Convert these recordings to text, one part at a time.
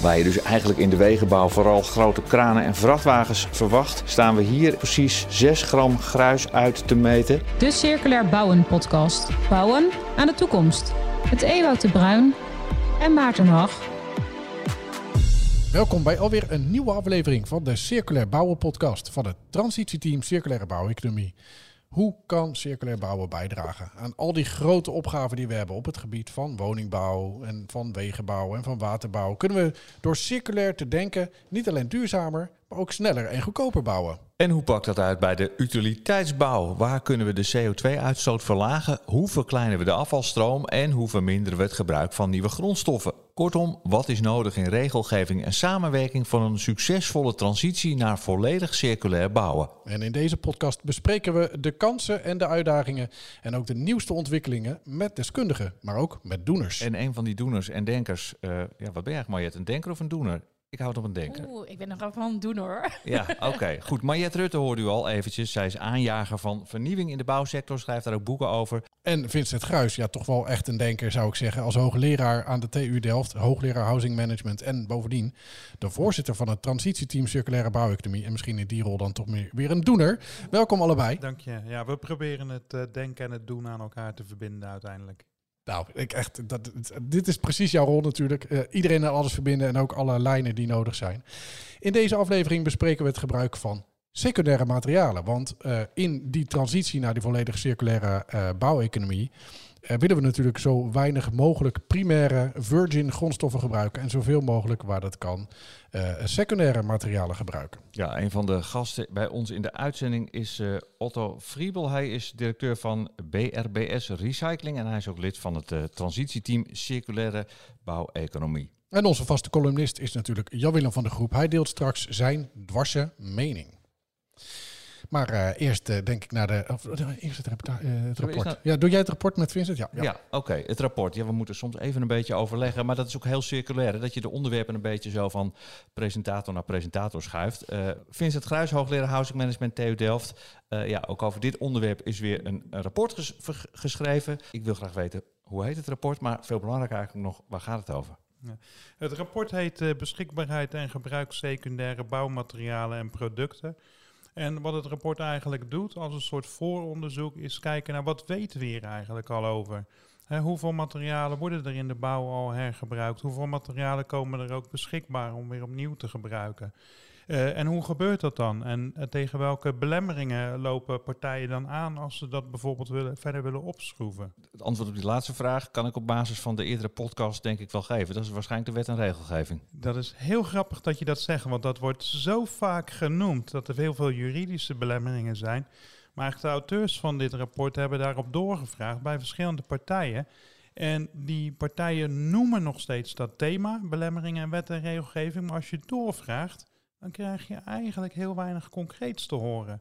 Waar je dus eigenlijk in de wegenbouw vooral grote kranen en vrachtwagens verwacht, staan we hier precies 6 gram gruis uit te meten. De Circulair Bouwen podcast. Bouwen aan de toekomst. Het Ewout de Bruin en Maarten Hag. Welkom bij alweer een nieuwe aflevering van de Circulair Bouwen podcast van het transitieteam Circulaire Bouweconomie. Hoe kan circulair bouwen bijdragen aan al die grote opgaven die we hebben op het gebied van woningbouw en van wegenbouw en van waterbouw? Kunnen we door circulair te denken niet alleen duurzamer, maar ook sneller en goedkoper bouwen? En hoe pakt dat uit bij de utiliteitsbouw? Waar kunnen we de CO2-uitstoot verlagen? Hoe verkleinen we de afvalstroom? En hoe verminderen we het gebruik van nieuwe grondstoffen? Kortom, wat is nodig in regelgeving en samenwerking voor een succesvolle transitie naar volledig circulair bouwen? En in deze podcast bespreken we de kansen en de uitdagingen en ook de nieuwste ontwikkelingen met deskundigen, maar ook met doeners. En een van die doeners en denkers, uh, ja, wat ben je eigenlijk Mariette, een denker of een doener? Ik houd op een denken. Oeh, ik ben nog wel van doen hoor. Ja, oké. Goed. Mariette Rutte hoorde u al eventjes. Zij is aanjager van vernieuwing in de bouwsector. Schrijft daar ook boeken over. En Vincent Gruis, ja, toch wel echt een denker zou ik zeggen. Als hoogleraar aan de TU Delft. Hoogleraar Housing Management. En bovendien de voorzitter van het transitieteam Circulaire Bouweconomie. En misschien in die rol dan toch meer, weer een doener. Welkom allebei. Dank je. Ja, we proberen het uh, denken en het doen aan elkaar te verbinden uiteindelijk. Nou, ik echt, dat, dit is precies jouw rol natuurlijk. Uh, iedereen en alles verbinden en ook alle lijnen die nodig zijn. In deze aflevering bespreken we het gebruik van secundaire materialen. Want uh, in die transitie naar die volledig circulaire uh, bouweconomie willen we natuurlijk zo weinig mogelijk primaire virgin grondstoffen gebruiken en zoveel mogelijk waar dat kan uh, secundaire materialen gebruiken. Ja, een van de gasten bij ons in de uitzending is uh, Otto Friebel. Hij is directeur van BRBS Recycling en hij is ook lid van het transitieteam Circulaire Bouweconomie. En onze vaste columnist is natuurlijk Jan-Willem van de Groep. Hij deelt straks zijn dwarse mening. Maar uh, eerst uh, denk ik naar de. Of, uh, eerst het, het rapport. Nou... Ja, doe jij het rapport met Vincent? Ja, ja. ja oké. Okay. Het rapport. Ja, we moeten soms even een beetje overleggen. Maar dat is ook heel circulair. Hè? Dat je de onderwerpen een beetje zo van presentator naar presentator schuift. Vincent Gruis, hoogleraar Housing Management TU Delft. ja, ook over dit onderwerp is weer een, een rapport ges geschreven. Ik wil graag weten hoe heet het rapport. Maar veel belangrijker eigenlijk nog, waar gaat het over? Ja. Het rapport heet Beschikbaarheid en gebruik secundaire bouwmaterialen en producten. En wat het rapport eigenlijk doet als een soort vooronderzoek is kijken naar wat weten we hier eigenlijk al over. He, hoeveel materialen worden er in de bouw al hergebruikt? Hoeveel materialen komen er ook beschikbaar om weer opnieuw te gebruiken? Uh, en hoe gebeurt dat dan? En uh, tegen welke belemmeringen lopen partijen dan aan als ze dat bijvoorbeeld willen, verder willen opschroeven? Het antwoord op die laatste vraag kan ik op basis van de eerdere podcast denk ik wel geven. Dat is waarschijnlijk de wet en regelgeving. Dat is heel grappig dat je dat zegt, want dat wordt zo vaak genoemd dat er heel veel juridische belemmeringen zijn. Maar de auteurs van dit rapport hebben daarop doorgevraagd bij verschillende partijen. En die partijen noemen nog steeds dat thema, belemmeringen en wet en regelgeving. Maar als je doorvraagt, dan krijg je eigenlijk heel weinig concreets te horen.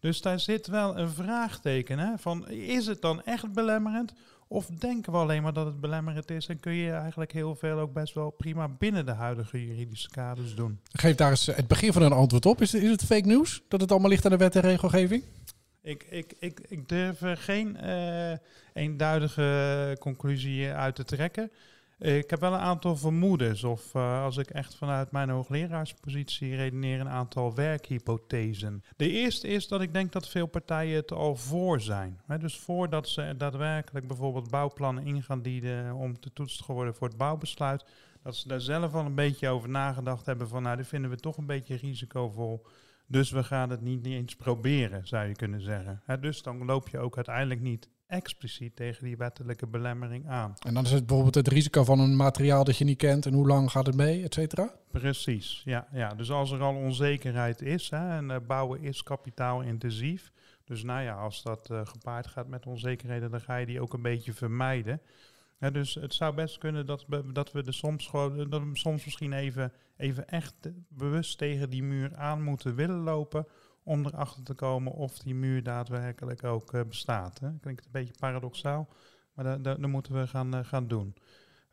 Dus daar zit wel een vraagteken hè, van is het dan echt belemmerend? Of denken we alleen maar dat het belemmerend is en kun je eigenlijk heel veel ook best wel prima binnen de huidige juridische kaders doen? Geef daar eens het begin van een antwoord op. Is, is het fake nieuws dat het allemaal ligt aan de wet en regelgeving? Ik, ik, ik, ik durf er geen uh, eenduidige conclusie uit te trekken. Ik heb wel een aantal vermoedens, of uh, als ik echt vanuit mijn hoogleraarspositie redeneer, een aantal werkhypothesen. De eerste is dat ik denk dat veel partijen het al voor zijn. Dus voordat ze daadwerkelijk bijvoorbeeld bouwplannen in gaan dienen om te toetsen te worden voor het bouwbesluit, dat ze daar zelf al een beetje over nagedacht hebben van nou, dit vinden we toch een beetje risicovol. Dus we gaan het niet eens proberen, zou je kunnen zeggen. Dus dan loop je ook uiteindelijk niet expliciet tegen die wettelijke belemmering aan. En dan is het bijvoorbeeld het risico van een materiaal dat je niet kent en hoe lang gaat het mee, et cetera? Precies, ja, ja. Dus als er al onzekerheid is hè, en uh, bouwen is kapitaalintensief. Dus nou ja, als dat uh, gepaard gaat met onzekerheden, dan ga je die ook een beetje vermijden. Ja, dus het zou best kunnen dat we, dat we er soms, gewoon, dat we soms misschien even, even echt bewust tegen die muur aan moeten willen lopen om erachter te komen of die muur daadwerkelijk ook uh, bestaat. Hè. Klinkt een beetje paradoxaal, maar dat moeten we gaan, uh, gaan doen.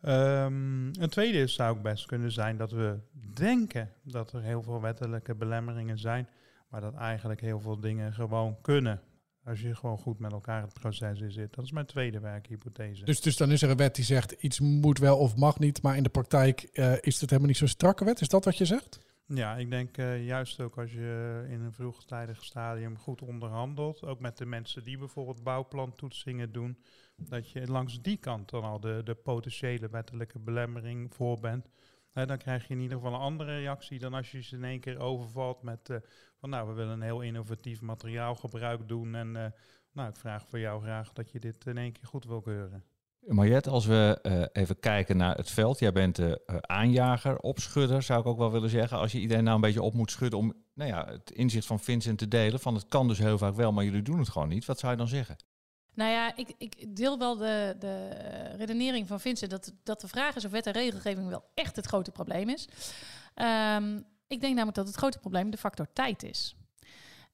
Um, een tweede zou ook best kunnen zijn dat we denken dat er heel veel wettelijke belemmeringen zijn, maar dat eigenlijk heel veel dingen gewoon kunnen. Als je gewoon goed met elkaar het proces in zit. Dat is mijn tweede werkhypothese. Dus, dus dan is er een wet die zegt iets moet wel of mag niet, maar in de praktijk eh, is het helemaal niet zo'n strakke wet. Is dat wat je zegt? Ja, ik denk uh, juist ook als je in een vroegtijdig stadium goed onderhandelt, ook met de mensen die bijvoorbeeld bouwplantoetsingen doen, dat je langs die kant dan al de, de potentiële wettelijke belemmering voor bent. Dan krijg je in ieder geval een andere reactie dan als je ze in één keer overvalt met uh, van nou, we willen een heel innovatief materiaalgebruik doen en uh, nou, ik vraag voor jou graag dat je dit in één keer goed wil keuren. Mariette, als we uh, even kijken naar het veld. Jij bent de uh, aanjager, opschudder, zou ik ook wel willen zeggen. Als je iedereen nou een beetje op moet schudden om nou ja, het inzicht van Vincent te delen. Van het kan dus heel vaak wel, maar jullie doen het gewoon niet. Wat zou je dan zeggen? Nou ja, ik, ik deel wel de, de redenering van Vincent dat, dat de vraag is of wet en regelgeving wel echt het grote probleem is. Um, ik denk namelijk dat het grote probleem de factor tijd is.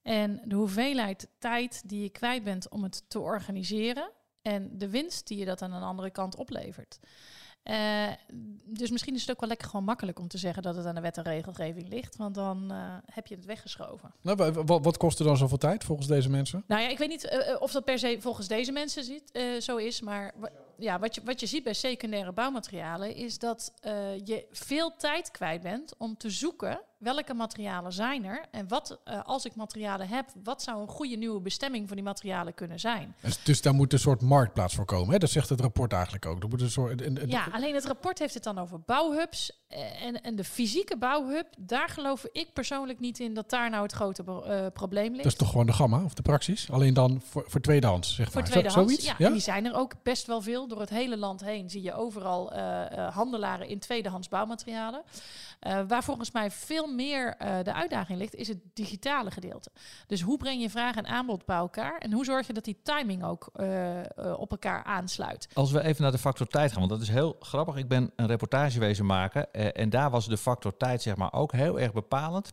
En de hoeveelheid tijd die je kwijt bent om het te organiseren en de winst die je dat aan een andere kant oplevert. Uh, dus misschien is het ook wel lekker gewoon makkelijk om te zeggen dat het aan de wet en regelgeving ligt, want dan uh, heb je het weggeschoven. Nou, wat, wat kost er dan zoveel tijd volgens deze mensen? Nou ja, ik weet niet uh, of dat per se volgens deze mensen ziet, zo is, maar ja, wat, je, wat je ziet bij secundaire bouwmaterialen is dat je veel tijd kwijt bent om te zoeken welke materialen zijn er en wat, uh, als ik materialen heb, wat zou een goede nieuwe bestemming voor die materialen kunnen zijn? Dus, dus daar moet een soort marktplaats voor komen. Hè? Dat zegt het rapport eigenlijk ook. Er moet een soort, ja, alleen het rapport heeft het dan over bouwhubs. En, en de fysieke bouwhub, daar geloof ik persoonlijk niet in dat daar nou het grote uh, probleem ligt. Dat is toch gewoon de gamma of de praxis? Alleen dan voor, voor tweedehands, zeg voor maar. tweedehands, Zoiets? Ja, ja? die zijn er ook best wel veel. Door het hele land heen zie je overal uh, handelaren in tweedehands bouwmaterialen. Waar volgens mij veel meer uh, de uitdaging ligt, is het digitale gedeelte. Dus hoe breng je vraag en aanbod bij elkaar? En hoe zorg je dat die timing ook uh, op elkaar aansluit? Als we even naar de factor tijd gaan, want dat is heel grappig. Ik ben een reportage maken en daar was de factor tijd zeg maar ook heel erg bepalend.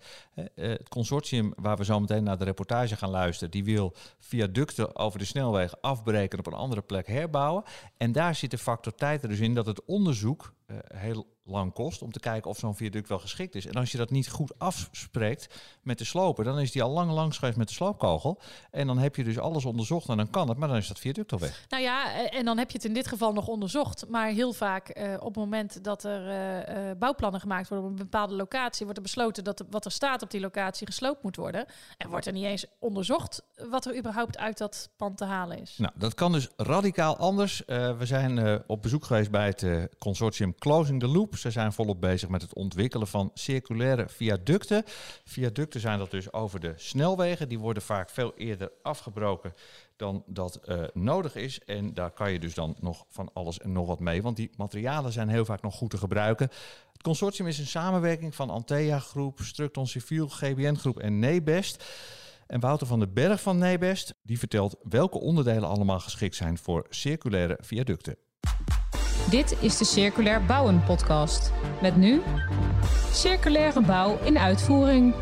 het consortium waar we zo meteen naar de reportage gaan luisteren, die wil viaducten over de snelweg afbreken op een andere plek herbouwen. En daar zit de factor tijd er dus in dat het onderzoek heel lang kost om te kijken of zo'n viaduct wel geschikt is. En als je dat niet goed afspreekt met de sloper, dan is die al lang langs geweest met de sloopkogel. En dan heb je dus alles onderzocht en dan kan het, maar dan is dat viaduct al weg. Nou ja, en dan heb je het in dit geval nog onderzocht. Maar heel vaak uh, op het moment dat er uh, uh, bouwplannen gemaakt worden op een bepaalde locatie, wordt er besloten dat wat er staat op die locatie gesloopt moet worden. En wordt er niet eens onderzocht wat er überhaupt uit dat pand te halen is. Nou, dat kan dus radicaal anders. we zijn op bezoek geweest bij het consortium Closing the Loop. Ze zijn volop bezig met het ontwikkelen van circulaire viaducten. Viaducten zijn dat dus over de snelwegen. Die worden vaak veel eerder afgebroken dan dat uh, nodig is. En daar kan je dus dan nog van alles en nog wat mee. Want die materialen zijn heel vaak nog goed te gebruiken. Het consortium is een samenwerking van Antea Groep, Structon Civiel, GBN Groep en Nebest. En Wouter van den Berg van Nebest die vertelt welke onderdelen allemaal geschikt zijn voor circulaire viaducten. Dit is de Circulair Bouwen podcast. Met nu circulaire bouw in uitvoering.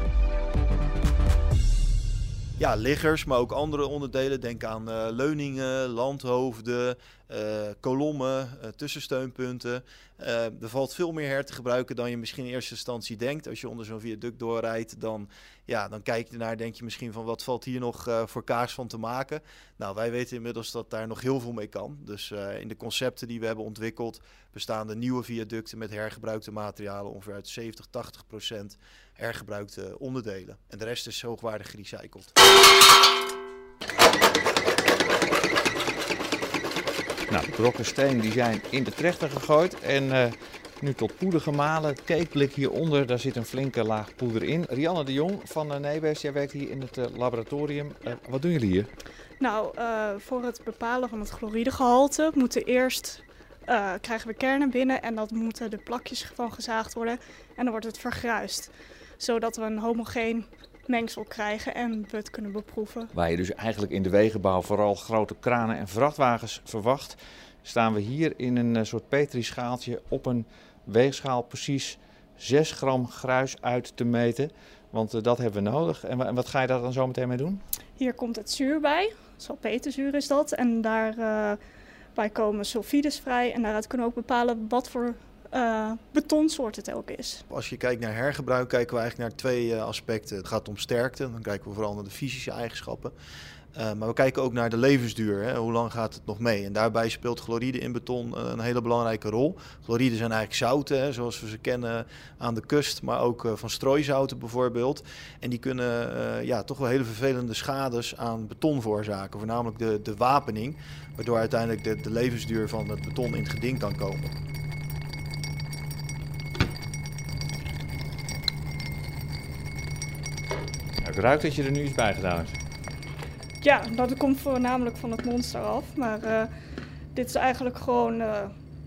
Ja, liggers, maar ook andere onderdelen. Denk aan uh, leuningen, landhoofden, uh, kolommen, uh, tussensteunpunten. er valt veel meer her te gebruiken dan je misschien in eerste instantie denkt. Als je onder zo'n viaduct doorrijdt, dan, ja, dan kijk je ernaar denk je misschien van wat valt hier nog voor kaars van te maken. Nou, wij weten inmiddels dat daar nog heel veel mee kan. Dus in de concepten die we hebben ontwikkeld bestaan de nieuwe viaducten met hergebruikte materialen ongeveer uit 70, 80 procent hergebruikte onderdelen. En de rest is hoogwaardig gerecycled. Nou, de brokken steen die zijn in de trechter gegooid en uh, nu tot poeder gemalen. Het cakeblik hieronder, daar zit een flinke laag poeder in. Rianne de Jong van uh, Nebes, jij werkt hier in het uh, laboratorium. wat doen jullie hier? Nou, voor het bepalen van het chloridegehalte moeten eerst uh, krijgen we kernen binnen en dat moeten de plakjes van gezaagd worden. En dan wordt het vergruist, zodat we een homogeen mengsel krijgen en we het kunnen beproeven. Waar je dus eigenlijk in de wegenbouw vooral grote kranen en vrachtwagens verwacht, staan we hier in een uh, soort petrischaaltje op een weegschaal precies 6 gram gruis uit te meten. Want uh, dat hebben we nodig. En, wat ga je daar dan zo meteen mee doen? Hier komt het zuur bij. Salpeterzuur is dat. En daar bij komen sulfides vrij en daaruit kunnen we ook bepalen wat voor uh, betonsoort het ook is. Als je kijkt naar hergebruik, kijken we eigenlijk naar twee uh, aspecten. Het gaat om sterkte, dan kijken we vooral naar de fysische eigenschappen. Uh, maar we kijken ook naar de levensduur. Hè? Hoe lang gaat het nog mee? En daarbij speelt chloride in beton een hele belangrijke rol. Chloride zijn eigenlijk zouten, hè, zoals we ze kennen aan de kust, maar ook van strooizouten bijvoorbeeld. En die kunnen ja, toch wel hele vervelende schades aan beton veroorzaken, voornamelijk de, de wapening, waardoor uiteindelijk de, de levensduur van het beton in het geding kan komen. Ik ruik dat je er nu iets bij gedaan hebt. Ja, dat komt voornamelijk van het monster af. Maar uh, dit is eigenlijk gewoon uh,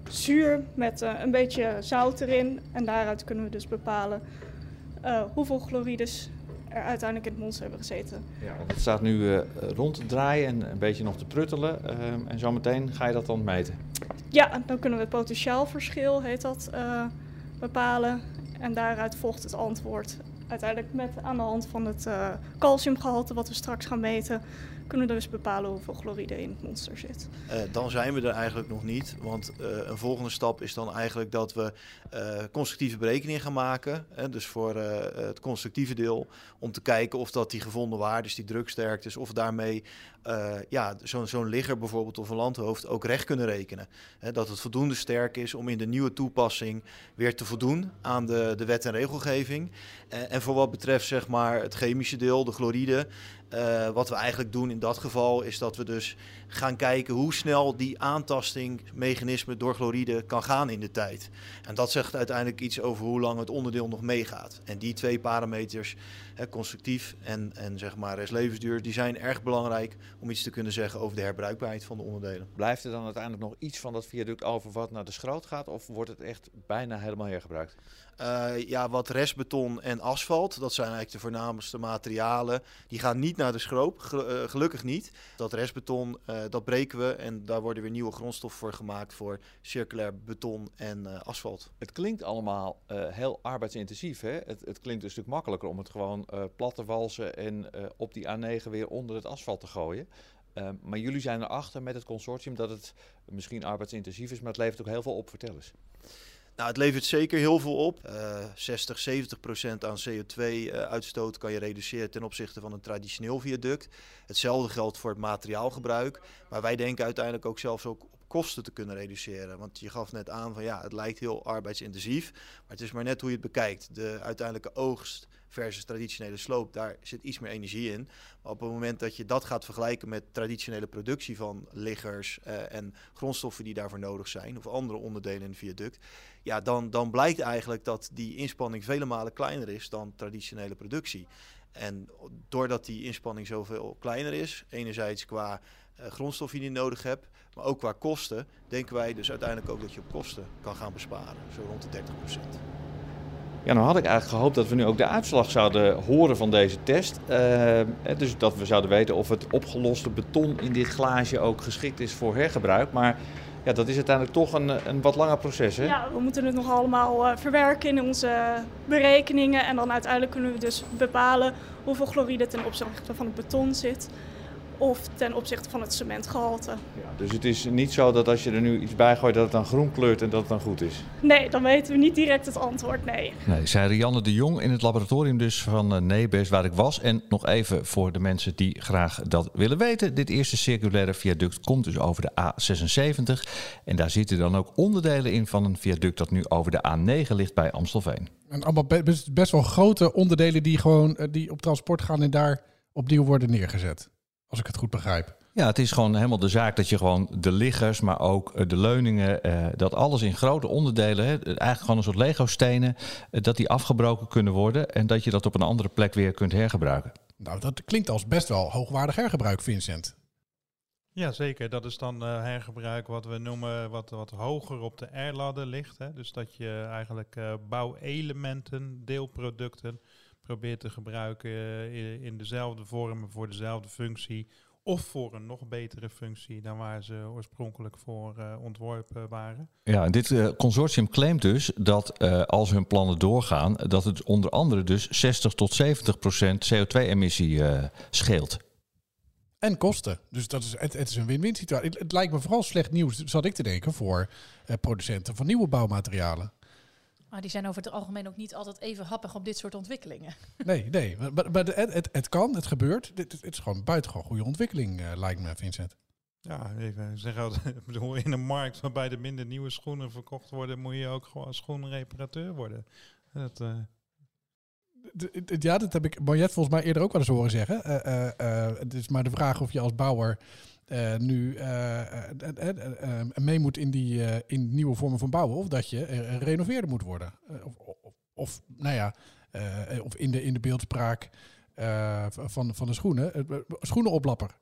zuur met uh, een beetje zout erin. En daaruit kunnen we dus bepalen hoeveel chlorides er uiteindelijk in het monster hebben gezeten. Ja, het staat nu rond te draaien en een beetje nog te pruttelen. Ehm, en zometeen ga je dat dan meten? Ja, dan kunnen we het potentiaalverschil, heet dat, bepalen. En daaruit volgt het antwoord uiteindelijk met aan de hand van het uh, calciumgehalte wat we straks gaan meten, kunnen we dus bepalen hoeveel chloride in het monster zit. Uh, dan zijn we er eigenlijk nog niet, want uh, een volgende stap is dan eigenlijk dat we constructieve berekeningen gaan maken. Hè, dus voor het constructieve deel, om te kijken of dat die gevonden waardes, die druksterktes, of daarmee ja, zo'n ligger bijvoorbeeld of een landhoofd ook recht kunnen rekenen. dat het voldoende sterk is om in de nieuwe toepassing weer te voldoen aan de, de wet en regelgeving. En voor wat betreft zeg maar, het chemische deel, de chloride, uh, wat we eigenlijk doen in dat geval is dat we dus gaan kijken hoe snel die aantastingsmechanisme door chloride kan gaan in de tijd. En dat zegt uiteindelijk iets over hoe lang het onderdeel nog meegaat. En die twee parameters, constructief en, en zeg maar restlevensduur, die zijn erg belangrijk om iets te kunnen zeggen over de herbruikbaarheid van de onderdelen. Blijft er dan uiteindelijk nog iets van dat viaduct over wat naar de schroot gaat of wordt het echt bijna helemaal hergebruikt? Uh, ja, wat restbeton en asfalt, dat zijn eigenlijk de voornaamste materialen. Die gaan niet naar de schroop, uh, gelukkig niet. Dat restbeton, uh, dat breken we en daar worden weer nieuwe grondstoffen voor gemaakt voor circulair beton en asfalt. Het klinkt allemaal heel arbeidsintensief. Hè? Het, het, klinkt een stuk makkelijker om het gewoon plat te walsen en op die A9 weer onder het asfalt te gooien. maar jullie zijn erachter met het consortium dat het misschien arbeidsintensief is, maar het levert ook heel veel op. Vertel eens. Nou, het levert zeker heel veel op. Uh, 60, 70 procent aan CO2-uitstoot kan je reduceren ten opzichte van een traditioneel viaduct. Hetzelfde geldt voor het materiaalgebruik. Maar wij denken uiteindelijk ook zelfs ook kosten te kunnen reduceren. Want je gaf net aan van ja, het lijkt heel arbeidsintensief. Maar het is maar net hoe je het bekijkt. De uiteindelijke oogst versus traditionele sloop, daar zit iets meer energie in. Maar op het moment dat je dat gaat vergelijken met traditionele productie van liggers uh, en grondstoffen die daarvoor nodig zijn, of andere onderdelen in het viaduct, ja, dan, dan blijkt eigenlijk dat die inspanning vele malen kleiner is dan traditionele productie. En doordat die inspanning zoveel kleiner is, enerzijds qua uh, grondstof die je nodig hebt, maar ook qua kosten, denken wij dus uiteindelijk ook dat je op kosten kan gaan besparen, zo rond de 30 procent. Ja, nou had ik eigenlijk gehoopt dat we nu ook de uitslag zouden horen van deze test. Uh, dus dat we zouden weten of het opgeloste beton in dit glaasje ook geschikt is voor hergebruik. Maar ja, dat is uiteindelijk toch een, een wat langer proces. Hè? Ja, we moeten het nog allemaal uh, verwerken in onze berekeningen. En dan uiteindelijk kunnen we dus bepalen hoeveel chloride ten opzichte van het beton zit of ten opzichte van het cementgehalte. Ja, dus het is niet zo dat als je er nu iets bij gooit dat het dan groen kleurt en dat het dan goed is? Nee, dan weten we niet direct het antwoord, nee. Nee, zei Rianne de Jong in het laboratorium dus van uh, Nebes waar ik was. En nog even voor de mensen die graag dat willen weten. Dit eerste circulaire viaduct komt dus over de A76. En daar zitten dan ook onderdelen in van een viaduct dat nu over de A9 ligt bij Amstelveen. En allemaal best, wel grote onderdelen die gewoon uh, die op transport gaan en daar opnieuw worden neergezet. Als ik het goed begrijp. Ja, het is gewoon helemaal de zaak dat je gewoon de liggers, maar ook eh, de leuningen, eh, dat alles in grote onderdelen, hè, eigenlijk gewoon een soort Lego-stenen, eh, dat die afgebroken kunnen worden en dat je dat op een andere plek weer kunt hergebruiken. Nou, dat klinkt als best wel hoogwaardig hergebruik, Vincent. Ja, zeker. Dat is dan uh, hergebruik wat we noemen wat, wat hoger op de R-ladder ligt. Hè. Dus dat je eigenlijk uh, bouwelementen, deelproducten probeert te gebruiken uh, in dezelfde vormen voor dezelfde functie of voor een nog betere functie dan waar ze oorspronkelijk voor uh, ontworpen waren. Ja, en dit uh, consortium claimt dus dat uh, als hun plannen doorgaan, dat het onder andere dus 60 tot 70 procent CO2-emissie scheelt. En kosten. Dus dat is, het, het is een win-win situatie. Het, het, lijkt me vooral slecht nieuws, zat ik te denken, voor producenten van nieuwe bouwmaterialen. Maar die zijn over het algemeen ook niet altijd even happig op dit soort ontwikkelingen. Nee, nee. Maar, maar- het, het, het kan, het gebeurt. Dit, het is gewoon een buitengewoon goede ontwikkeling, eh, lijkt me, Vincent. Ja, even zeggen, in een markt waarbij er minder nieuwe schoenen verkocht worden, moet je ook gewoon schoenreparateur worden. Dat, eh, Ja, dat heb ik Mariette volgens mij eerder ook wel eens horen zeggen. Eh, eh, eh, het is maar de vraag of je als bouwer eh, nu eh, eh, mee moet in die in nieuwe vormen van bouwen. Of dat je gerenoveerder moet worden. Of, of, of, nou ja, of in de, in de beeldspraak van, van de schoenen. schoenenoplapper.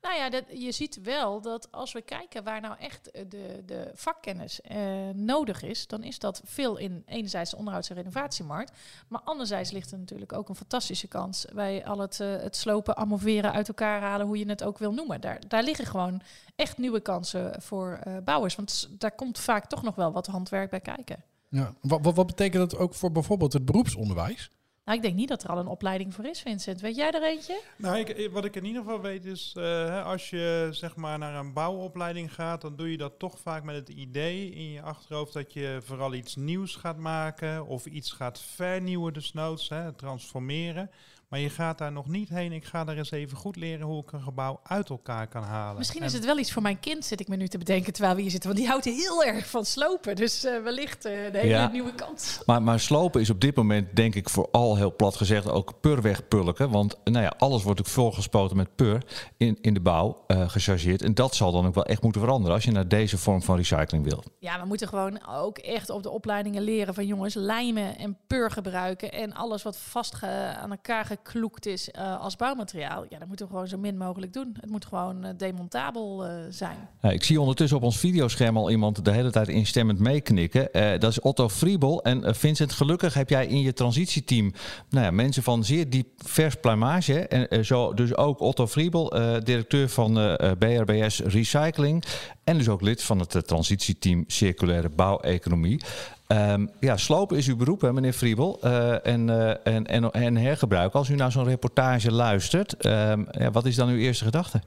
Nou ja, dat, je ziet wel dat als we kijken waar nou echt eh, de, de vakkennis eh, nodig is, dan is dat veel in enerzijds de onderhouds- en renovatiemarkt. Maar anderzijds ligt er natuurlijk ook een fantastische kans bij al het, eh, het slopen, amoveren, uit elkaar halen, hoe je het ook wil noemen. Daar, daar liggen gewoon echt nieuwe kansen voor bouwers. Want daar komt vaak toch nog wel wat handwerk bij kijken. Ja. Wat, wat betekent dat ook voor bijvoorbeeld het beroepsonderwijs? Nou, ik denk niet dat er al een opleiding voor is, Vincent. Weet jij er eentje? Nou, ik, ik- wat ik in ieder geval weet is, eh, als je zeg maar naar een bouwopleiding gaat, dan doe je dat toch vaak met het idee in je achterhoofd dat je vooral iets nieuws gaat maken of iets gaat vernieuwen, desnoods, hè, transformeren. Maar je gaat daar nog niet heen. Ik ga daar eens even goed leren hoe ik een gebouw uit elkaar kan halen. Misschien En- is het wel iets voor mijn kind, zit ik me nu te bedenken terwijl we hier zitten. Want die houdt heel erg van slopen. Dus eh, wellicht eh, de hele Ja. nieuwe kans. Maar, maar slopen is op dit moment, denk ik, vooral heel plat gezegd ook purweg pulken. Want nou ja, alles wordt ook volgespoten met pur in, in de bouw eh gechargeerd. En dat zal dan ook wel echt moeten veranderen als je naar deze vorm van recycling wil. Ja, we moeten gewoon ook echt op de opleidingen leren van jongens lijmen en pur gebruiken. En alles wat vast aan elkaar gekloekt is eh, als bouwmateriaal. Ja, dat moeten we gewoon zo min mogelijk doen. Het moet gewoon eh, demontabel eh, zijn. Ik zie ondertussen op ons videoscherm al iemand de hele tijd instemmend meeknikken. Dat is Otto Friebel. En Vincent, gelukkig heb jij in je transitieteam nou ja, mensen van zeer diep vers pluimage. En zo dus ook Otto Friebel, directeur van BRBS Recycling. En dus ook lid van het transitieteam Circulaire Bouweconomie. Ehm, ja, slopen is uw beroep, hè, meneer Friebel. Eh, en, eh, en, en, hergebruik. Als u naar zo'n reportage luistert, ehm, ja, wat is dan uw eerste gedachte?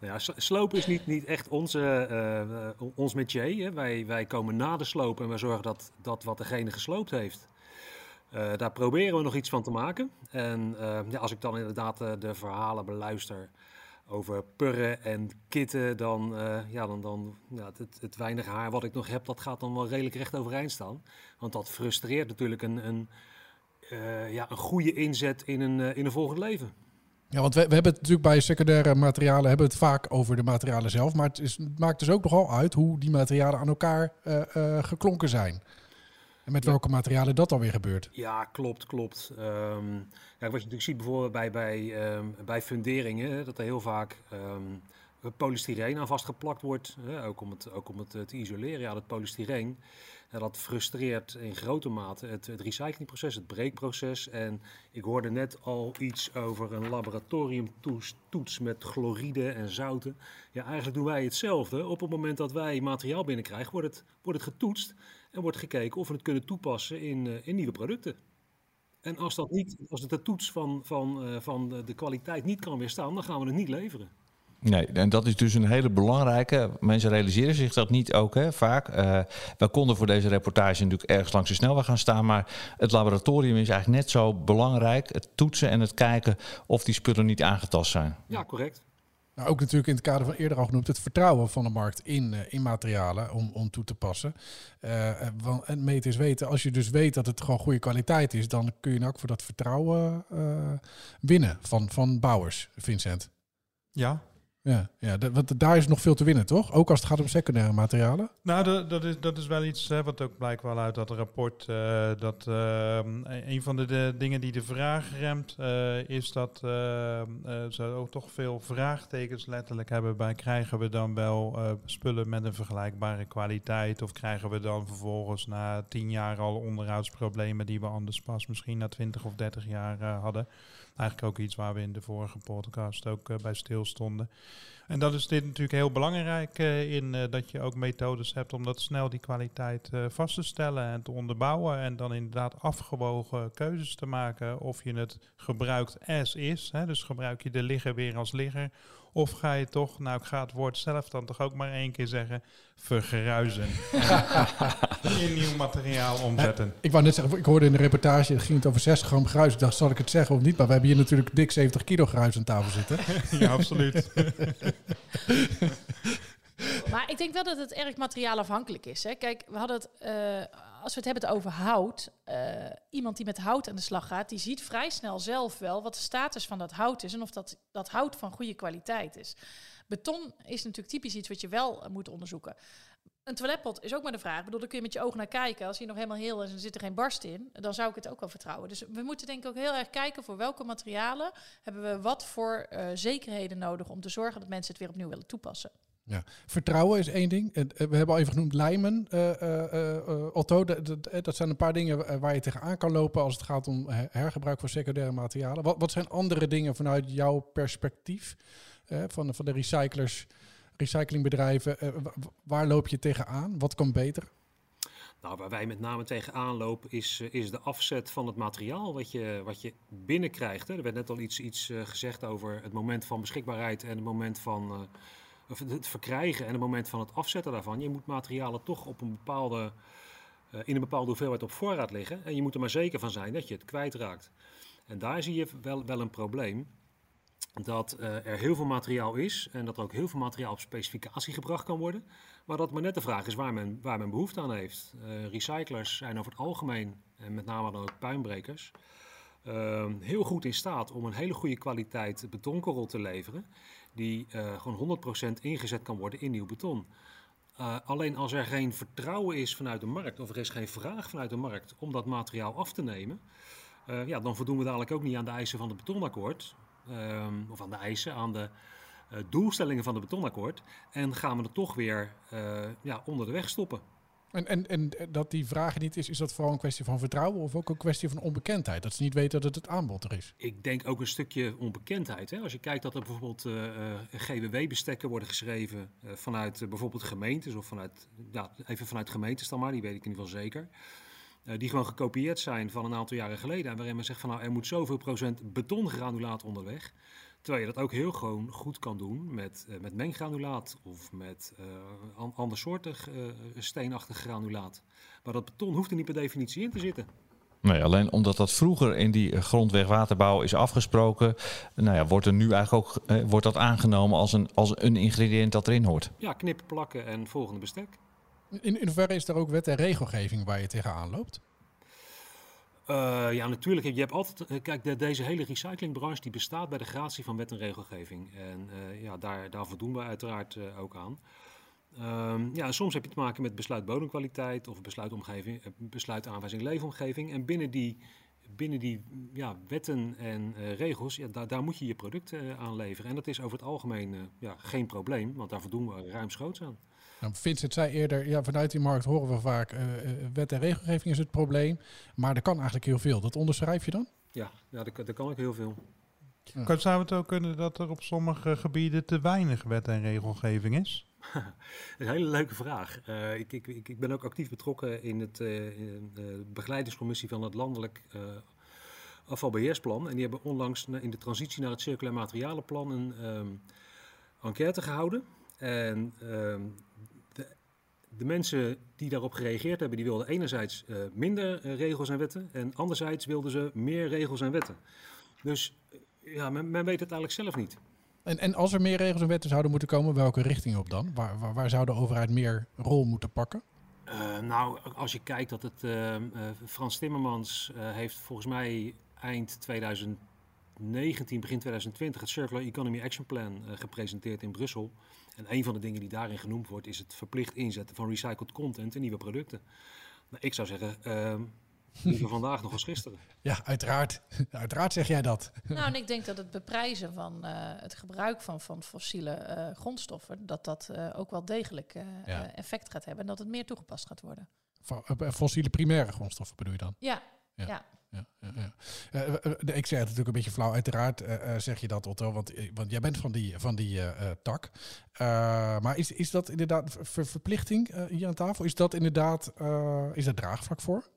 Nou ja, slopen is niet, niet echt onze, eh, ons métier. Hè. Wij, wij komen na de sloop en wij zorgen dat, dat wat degene gesloopt heeft. daar proberen we nog iets van te maken. En ja, als ik dan inderdaad de verhalen beluister over purren en kitten, dan, eh, ja, dan, dan ja, het, het weinige haar wat ik nog heb, dat gaat dan wel redelijk recht overeind staan. Want dat frustreert natuurlijk een, een, eh, ja, een goede inzet in een, eh, in een volgend leven. Ja, want we, we hebben het natuurlijk bij secundaire materialen hebben het vaak over de materialen zelf. Maar het, is, het maakt dus ook nogal uit hoe die materialen aan elkaar geklonken zijn. En met Ja. welke materialen dat dan weer gebeurt. Ja, klopt, klopt. Ehm, ja, wat je natuurlijk ziet bijvoorbeeld bij, bij, ehm, bij funderingen, dat er heel vaak ehm, polystyreen aan vastgeplakt wordt. Hè, ook om het, ook om het eh, te isoleren. Ja, dat polystyreen, ja, dat frustreert in grote mate het, het recyclingproces, het breekproces. En ik hoorde net al iets over een laboratoriumtoets toets met chloride en zouten. Ja, eigenlijk doen wij hetzelfde. Op het moment dat wij materiaal binnenkrijgen, wordt het, wordt het getoetst. En wordt gekeken of we het kunnen toepassen in, eh, in nieuwe producten. En als, dat niet, als het de toets van, van, eh, van de, kwaliteit niet kan weerstaan, dan gaan we het niet leveren. Nee, en dat is dus een hele belangrijke. Mensen realiseren zich dat niet ook hè, vaak. Eh we konden voor deze reportage natuurlijk ergens langs de snelweg gaan staan. Maar het laboratorium is eigenlijk net zo belangrijk. Het toetsen en het kijken of die spullen niet aangetast zijn. Ja, correct. Nou, ook natuurlijk in het kader van eerder al genoemd, het vertrouwen van de markt in, eh, in materialen om, om toe te passen. Eh, eh, want, en meten is weten. Als je dus weet dat het gewoon goede kwaliteit is, dan kun je ook voor dat vertrouwen winnen van, van bouwers, Vincent. Ja, Ja, ja dat- want daar is nog veel te winnen, toch? Ook als het gaat om secundaire materialen. Nou, dat, is, dat is wel iets hè, wat ook blijkt wel uit dat rapport. eh, dat ehm, een van de, dingen die de vraag remt, eh, is dat eh, ze ook toch veel vraagtekens letterlijk hebben bij krijgen we dan wel eh, spullen met een vergelijkbare kwaliteit of krijgen we dan vervolgens na tien jaar al onderhoudsproblemen die we anders pas misschien na twintig of dertig jaar eh, hadden. Eigenlijk ook iets waar we in de vorige podcast ook eh, bij stilstonden. En dat is dit natuurlijk heel belangrijk eh, in eh, dat je ook methodes hebt om dat snel die kwaliteit vast te stellen en te onderbouwen. En dan inderdaad afgewogen keuzes te maken of je het gebruikt as is. Hè, dus gebruik je de ligger weer als ligger. Of ga je toch, nou ik ga het woord zelf dan toch ook maar één keer zeggen, vergruizen. in nieuw materiaal omzetten. Ik wou net zeggen, ik hoorde in de reportage, het ging het over 60 gram gruis. Ik dacht, zal ik het zeggen of niet? Maar we hebben hier natuurlijk dik 70 kilo gruis aan tafel zitten. ja, absoluut. Maar ik denk wel dat het erg materiaalafhankelijk is. Hè. Kijk, we hadden het, eh, als we het hebben over hout, uh, iemand die met hout aan de slag gaat, die ziet vrij snel zelf wel wat de status van dat hout is en of dat, dat hout van goede kwaliteit is. Beton is natuurlijk typisch iets wat je wel moet onderzoeken. Een toiletpot is ook maar de vraag. Ik bedoel, daar kun je met je ogen naar kijken. Als hij nog helemaal heel is en er zit er geen barst in, dan zou ik het ook wel vertrouwen. Dus we moeten denk ik ook heel erg kijken voor welke materialen hebben we wat voor uh, zekerheden nodig om te zorgen dat mensen het weer opnieuw willen toepassen. Ja. Vertrouwen is één ding. We hebben al even genoemd lijmen, uh, uh, Otto. Dat, zijn een paar dingen waar je tegenaan kan lopen als het gaat om hergebruik van secundaire materialen. Wat, wat zijn andere dingen vanuit jouw perspectief van, van de recyclers, recyclingbedrijven? waar loop je tegenaan? Wat kan beter? Nou, waar wij met name tegenaan lopen is, is de afzet van het materiaal wat je, wat je binnenkrijgt. Hè. Er werd net al iets, iets gezegd over het moment van beschikbaarheid en het moment van het verkrijgen en het moment van het afzetten daarvan. Je moet materialen toch op een bepaalde, uh, in een bepaalde hoeveelheid op voorraad liggen. En je moet er maar zeker van zijn dat je het kwijtraakt. En daar zie je wel, wel een probleem. Dat uh, er heel veel materiaal is en dat er ook heel veel materiaal op specificatie gebracht kan worden. Maar dat maar net de vraag is waar men, waar men behoefte aan heeft. Uh, recyclers zijn over het algemeen, en met name dan ook puinbrekers, heel goed in staat om een hele goede kwaliteit betonkorrel te leveren die uh, gewoon 100% ingezet kan worden in nieuw beton. Uh, alleen als er geen vertrouwen is vanuit de markt, of er is geen vraag vanuit de markt om dat materiaal af te nemen, uh, ja, dan voldoen we dadelijk ook niet aan de eisen van het betonakkoord. Um, of aan de eisen, aan de doelstellingen van het betonakkoord. En gaan we het toch weer ja, onder de weg stoppen. En, en, en dat die vraag niet is, is dat vooral een kwestie van vertrouwen of ook een kwestie van onbekendheid? Dat ze niet weten dat het het aanbod er is? Ik denk ook een stukje onbekendheid. Hè? Als je kijkt dat er bijvoorbeeld uh, uh, GWW-bestekken worden geschreven uh, vanuit bijvoorbeeld gemeentes of vanuit, even vanuit gemeentes dan maar, die weet ik in ieder geval zeker. die gewoon gekopieerd zijn van een aantal jaren geleden. En waarin men zegt van nou er moet zoveel procent betongranulaat onderweg. Terwijl je dat ook heel gewoon goed kan doen met, uh, met menggranulaat of met uh, andersoortig uh, steenachtig granulaat. Maar dat beton hoeft er niet per definitie in te zitten. Nee, alleen omdat dat vroeger in die grondwegwaterbouw is afgesproken, nou ja, wordt er nu eigenlijk ook eh, wordt dat aangenomen als een, als een ingrediënt dat erin hoort. Ja, knippen, plakken en volgende bestek. In, in hoeverre is er ook wet en regelgeving waar je tegenaan loopt? Uh, ja, natuurlijk. Je hebt altijd. Uh, kijk, de, deze hele recyclingbranche die bestaat bij de gratie van wet en regelgeving. En uh, ja, daar, daar voldoen we uiteraard ook aan. Um, ja, soms heb je te maken met besluit bodemkwaliteit of besluitomgeving, besluitaanwijzing leefomgeving. En binnen die, binnen die ja, wetten en regels, ja, daar, daar moet je je product aan leveren. En dat is over het algemeen ja, geen probleem, want daar voldoen we ruimschoots aan. Nou, Vincent zei eerder, ja, vanuit die markt horen we vaak, uh, wet en regelgeving is het probleem. Maar er kan eigenlijk heel veel. Dat onderschrijf je dan? Ja, ja daar, kan ook heel veel. Ja. Kan, zou het ook kunnen dat er op sommige gebieden te weinig wet en regelgeving is? dat is een hele leuke vraag. Uh, ik, ik, ik, ben ook actief betrokken in, het, uh, in de begeleidingscommissie van het landelijk uh, afvalbeheersplan. En die hebben onlangs in de transitie naar het circulair materialenplan een um, enquête gehouden. En um, de mensen die daarop gereageerd hebben, die wilden enerzijds uh, minder uh, regels en wetten en anderzijds wilden ze meer regels en wetten. Dus ja, men, men, weet het eigenlijk zelf niet. En, en als er meer regels en wetten zouden moeten komen, welke richting op dan? Waar, waar, waar zou de overheid meer rol moeten pakken? Nou, als je kijkt dat het Frans Timmermans heeft volgens mij eind 2019, begin 2020 het Circular Economy Action Plan gepresenteerd in Brussel. En een van de dingen die daarin genoemd wordt, is het verplicht inzetten van recycled content in nieuwe producten. Nou, ik zou zeggen, uh, liever vandaag nog als gisteren. Ja, uiteraard. uiteraard zeg jij dat. Nou, en ik denk dat het beprijzen van uh, het gebruik van, van fossiele uh, grondstoffen, dat dat uh, ook wel degelijk ja. effect gaat hebben en dat het meer toegepast gaat worden. Fossiele primaire grondstoffen bedoel je dan? Ja, ja. ja ja, ja, ja. Uh, ik zeg het natuurlijk een beetje flauw. Uiteraard zeg je dat, Otto, want, want jij bent van die, van die uh, tak. maar is, is dat inderdaad ver, verplichting hier aan tafel? Is dat inderdaad is dat draagvlak voor?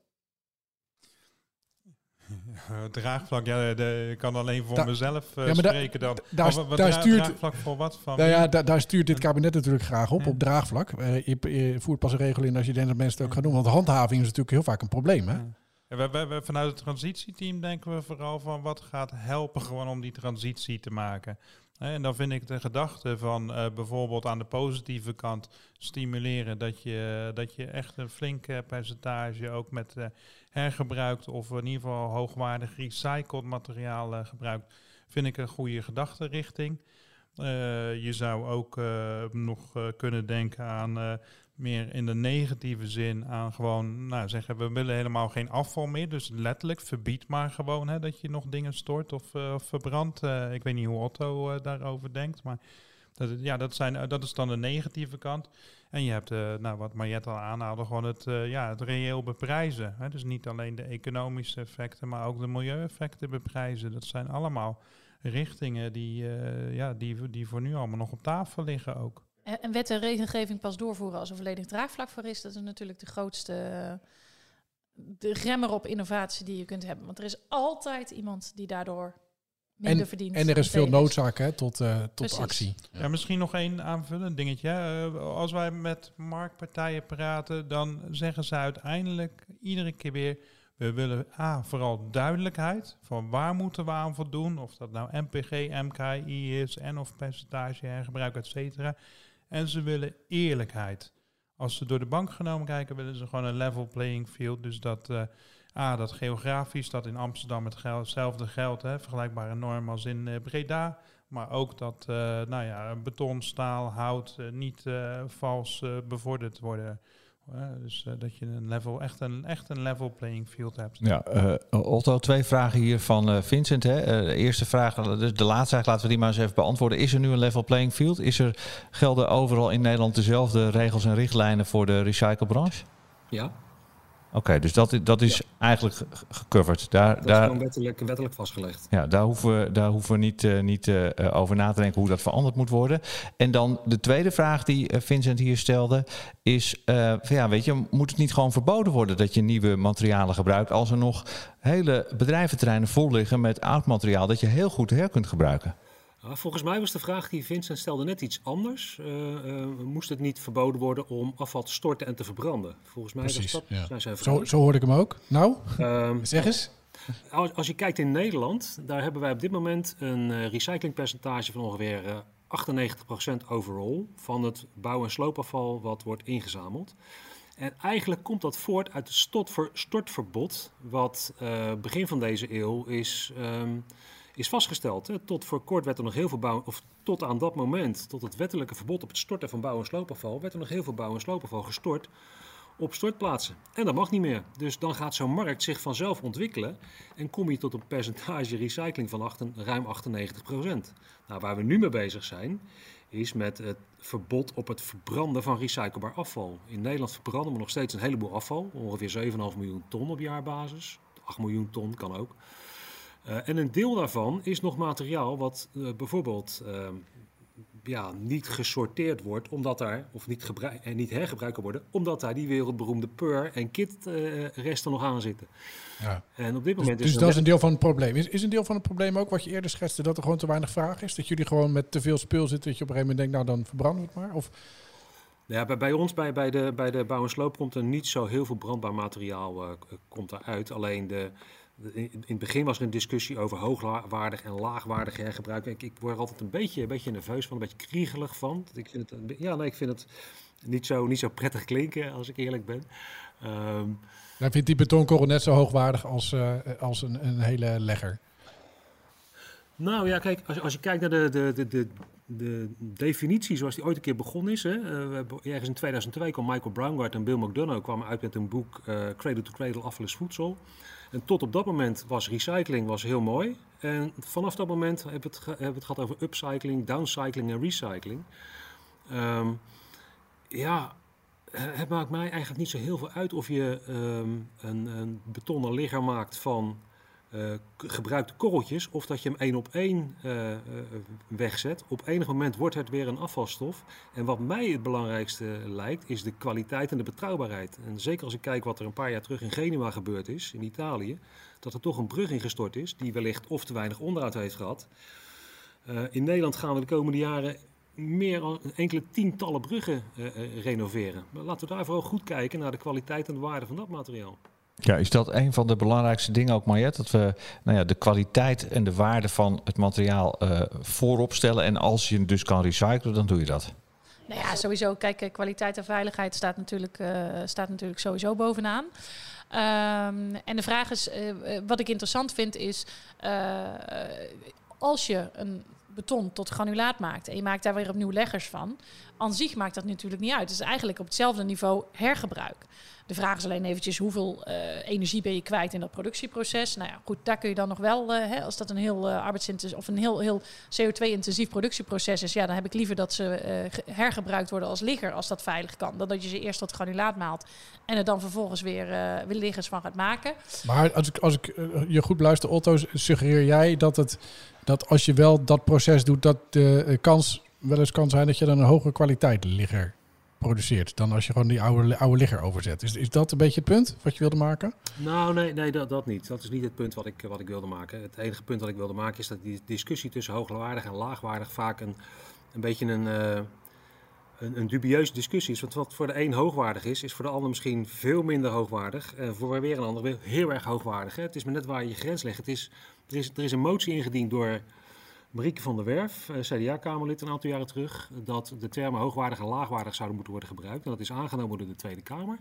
Draagvlak, ja, de, ik kan alleen voor Da- mezelf Ja, spreken dan. daar- stuurt- draagvlak voor wat van? Nou ja, da- daar stuurt dit kabinet natuurlijk graag op, Ja. op draagvlak. Eh, je, je voert pas een regel in als je denkt dat mensen het ook gaan doen. Want handhaving is natuurlijk heel vaak een probleem. Hè? We, vanuit het transitieteam denken we vooral van wat gaat helpen gewoon om die transitie te maken. En dan vind ik de gedachte van eh, bijvoorbeeld aan de positieve kant stimuleren dat je, dat je echt een flink eh, percentage ook met eh, hergebruikt of in ieder geval hoogwaardig recycled materiaal eh, gebruikt, vind ik een goede gedachtenrichting. Je zou ook nog kunnen denken aan meer in de negatieve zin aan gewoon nou, zeggen we willen helemaal geen afval meer. Dus letterlijk verbied maar gewoon hè, dat je nog dingen stort of, of verbrandt. Eh, ik weet niet hoe Otto eh, daarover denkt, maar dat, ja, dat, zijn, dat is dan de negatieve kant. En je hebt, nou, wat Mariette al aanhaalde, gewoon het, ja, het reëel beprijzen. Hè. Dus niet alleen de economische effecten, maar ook de milieueffecten beprijzen. Dat zijn allemaal richtingen die, ja, die, die voor nu allemaal nog op tafel liggen ook. En, en wet en regelgeving pas doorvoeren als er volledig draagvlak voor is, dat is natuurlijk de grootste de remmer op innovatie die je kunt hebben. Want er is altijd iemand die daardoor minder verdient. En er is veel noodzaak hè, tot, eh, tot Precies. actie. Ja. misschien nog één aanvullend dingetje. Eh, als wij met marktpartijen praten, dan zeggen ze uiteindelijk iedere keer weer... We willen A, vooral duidelijkheid van waar moeten we aan voldoen. Of dat nou MPG, MKI is en of percentage hergebruik, et cetera. En ze willen eerlijkheid. Als ze door de bank genomen kijken, willen ze gewoon een level playing field. Dus dat... A, dat geografisch, dat in Amsterdam het gel- hetzelfde geldt, hè, vergelijkbare normen als in eh, Breda. Maar ook dat eh, nou ja, beton, staal, hout niet vals bevorderd worden. Dus eh, dat je een level, echt, een, echt een level playing field hebt. Ja, eh, Otto, twee vragen hier van eh, Vincent. Hè. Eh, de eerste vraag, dus de laatste eigenlijk, laten we die maar eens even beantwoorden. Is er nu een level playing field? Is er, gelden overal in Nederland dezelfde regels en richtlijnen voor de recyclebranche? Ja, Oké, dus dat, dat is eigenlijk ge- gecoverd. Daar, dat is daar, gewoon wettelijk, wettelijk vastgelegd. ja, daar hoeven we, daar hoeven we niet, eh, niet eh, eh, over na te denken hoe dat veranderd moet worden. En dan de tweede vraag die Vincent hier stelde is... van ja, weet je, moet het niet gewoon verboden worden dat je nieuwe materialen gebruikt... als er nog hele bedrijventerreinen vol liggen met oud materiaal... dat je heel goed her kunt gebruiken? Ah, volgens mij was de vraag die Vincent stelde net iets anders. Eh, eh, moest het niet verboden worden om afval te storten en te verbranden? Volgens mij Precies, dat ja. zijn. Zo, zo hoorde ik hem ook. Nou, Ehm, zeg eens. als, als je kijkt in Nederland, daar hebben wij op dit moment een eh, recyclingpercentage van ongeveer eh 98% overall van het bouw- en sloopafval wat wordt ingezameld. En eigenlijk komt dat voort uit het stortverbod, wat begin van deze eeuw is, ehm, is vastgesteld. Hè. Tot voor kort werd er nog heel veel bouw, of tot aan dat moment, tot het wettelijke verbod op het storten van bouw- en sloopafval, werd er nog heel veel bouw- en sloopafval gestort op stortplaatsen. En dat mag niet meer. Dus dan gaat zo'n markt zich vanzelf ontwikkelen en kom je tot een percentage recycling van ruim 98%. Nou, waar we nu mee bezig zijn, is met het verbod op het verbranden van recyclebaar afval. In Nederland verbranden we nog steeds een heleboel afval, ongeveer 7,5 miljoen ton op jaarbasis. 8 miljoen ton kan ook. Eh, en een deel daarvan is nog materiaal wat eh, bijvoorbeeld eh, ja, niet gesorteerd wordt, omdat daar, of niet, en niet hergebruikt worden, omdat daar die wereldberoemde PUR en KIT eh, resten nog aan zitten. Ja. En op dit Dus, moment dus er dat is een deel van het probleem. Is, is een deel van het probleem ook wat je eerder schetste, dat er gewoon te weinig vraag is? Dat jullie gewoon met te veel spul zitten, dat je op een gegeven moment denkt, nou dan verbranden we het maar? Of, Ja, bij, bij ons, bij, bij, de, bij de bouw en sloop, komt er niet zo heel veel brandbaar materiaal k- komt eruit. Alleen de- in, het begin was er een discussie over hoogwaardig en laagwaardig hergebruik. Ik, ik word er altijd een beetje, een beetje nerveus van, een beetje kriegelig van. Ik vind het, ja, nee, ik vind het niet zo, niet zo prettig klinken, als ik eerlijk ben. Ehm, dan vindt die betonkorrel net zo hoogwaardig als, eh, als een, een hele legger. Nou ja, kijk, als, als je kijkt naar de, de, de, de, de definitie zoals die ooit een keer begonnen is. Hè, eh, ergens in 2002 kwam Michael Braungart en Bill McDonough kwamen uit met een boek eh, Cradle to Cradle afval is voedsel. En tot op dat moment was recycling was heel mooi. En vanaf dat moment hebben we het, we het gehad over upcycling, downcycling en recycling. Ehm, ja, het maakt mij eigenlijk niet zo heel veel uit of je ehm, een, een betonnen ligger maakt van eh, k- gebruikte korreltjes of dat je hem één op één eh, eh, wegzet. Op enig moment wordt het weer een afvalstof. En wat mij het belangrijkste lijkt, is de kwaliteit en de betrouwbaarheid. En zeker als ik kijk wat er een paar jaar terug in Genua gebeurd is, in Italië, dat er toch een brug ingestort is, die wellicht of te weinig onderhoud heeft gehad. Eh, in Nederland gaan we de komende jaren meer dan enkele tientallen bruggen eh, eh, renoveren. Maar laten we daar vooral goed kijken naar de kwaliteit en de waarde van dat materiaal. Ja, is dat een van de belangrijkste dingen ook, Mariette? Dat we nou ja, de kwaliteit en de waarde van het materiaal eh, voorop stellen. En als je het dus kan recyclen, dan doe je dat. Nou ja, sowieso. Kijk, eh, kwaliteit en veiligheid staat natuurlijk, eh, staat natuurlijk sowieso bovenaan. Ehm, en de vraag is, wat ik interessant vind, is als je een beton tot granulaat maakt en je maakt daar weer opnieuw leggers van, aan zich maakt dat natuurlijk niet uit. Het is eigenlijk op hetzelfde niveau hergebruik. De vraag is alleen eventjes hoeveel eh, energie ben je kwijt in dat productieproces. Nou ja, goed, daar kun je dan nog wel, eh, hè, als dat een heel uh, arbeidsintensief of een heel, heel CO2-intensief productieproces is, ja, dan heb ik liever dat ze eh, ge- hergebruikt worden als ligger, als dat veilig kan, dan dat je ze eerst tot granulaat maalt en er dan vervolgens weer, eh, weer liggers van gaat maken. Maar als ik, als ik eh, je goed beluister, Otto, suggereer jij dat, het, dat als je wel dat proces doet, dat de eh, kans wel eens kan zijn dat je dan een hogere kwaliteit ligger produceert dan als je gewoon die oude, oude ligger overzet. Is, is dat een beetje het punt wat je wilde maken? Nou, nee, nee dat, dat niet. Dat is niet het punt wat ik, wat ik wilde maken. Het enige punt wat ik wilde maken is dat die discussie tussen hoogwaardig en laagwaardig vaak een, een beetje een, eh, een, een dubieuze discussie is. Want wat voor de een hoogwaardig is, is voor de ander misschien veel minder hoogwaardig. En voor weer een ander heel erg hoogwaardig. Hè. Het is maar net waar je je grens legt. Het is, er, is, er is een motie ingediend door Marieke van der Werf, eh, CDA-Kamerlid een aantal jaren terug, dat de termen hoogwaardig en laagwaardig zouden moeten worden gebruikt. En dat is aangenomen door de Tweede Kamer.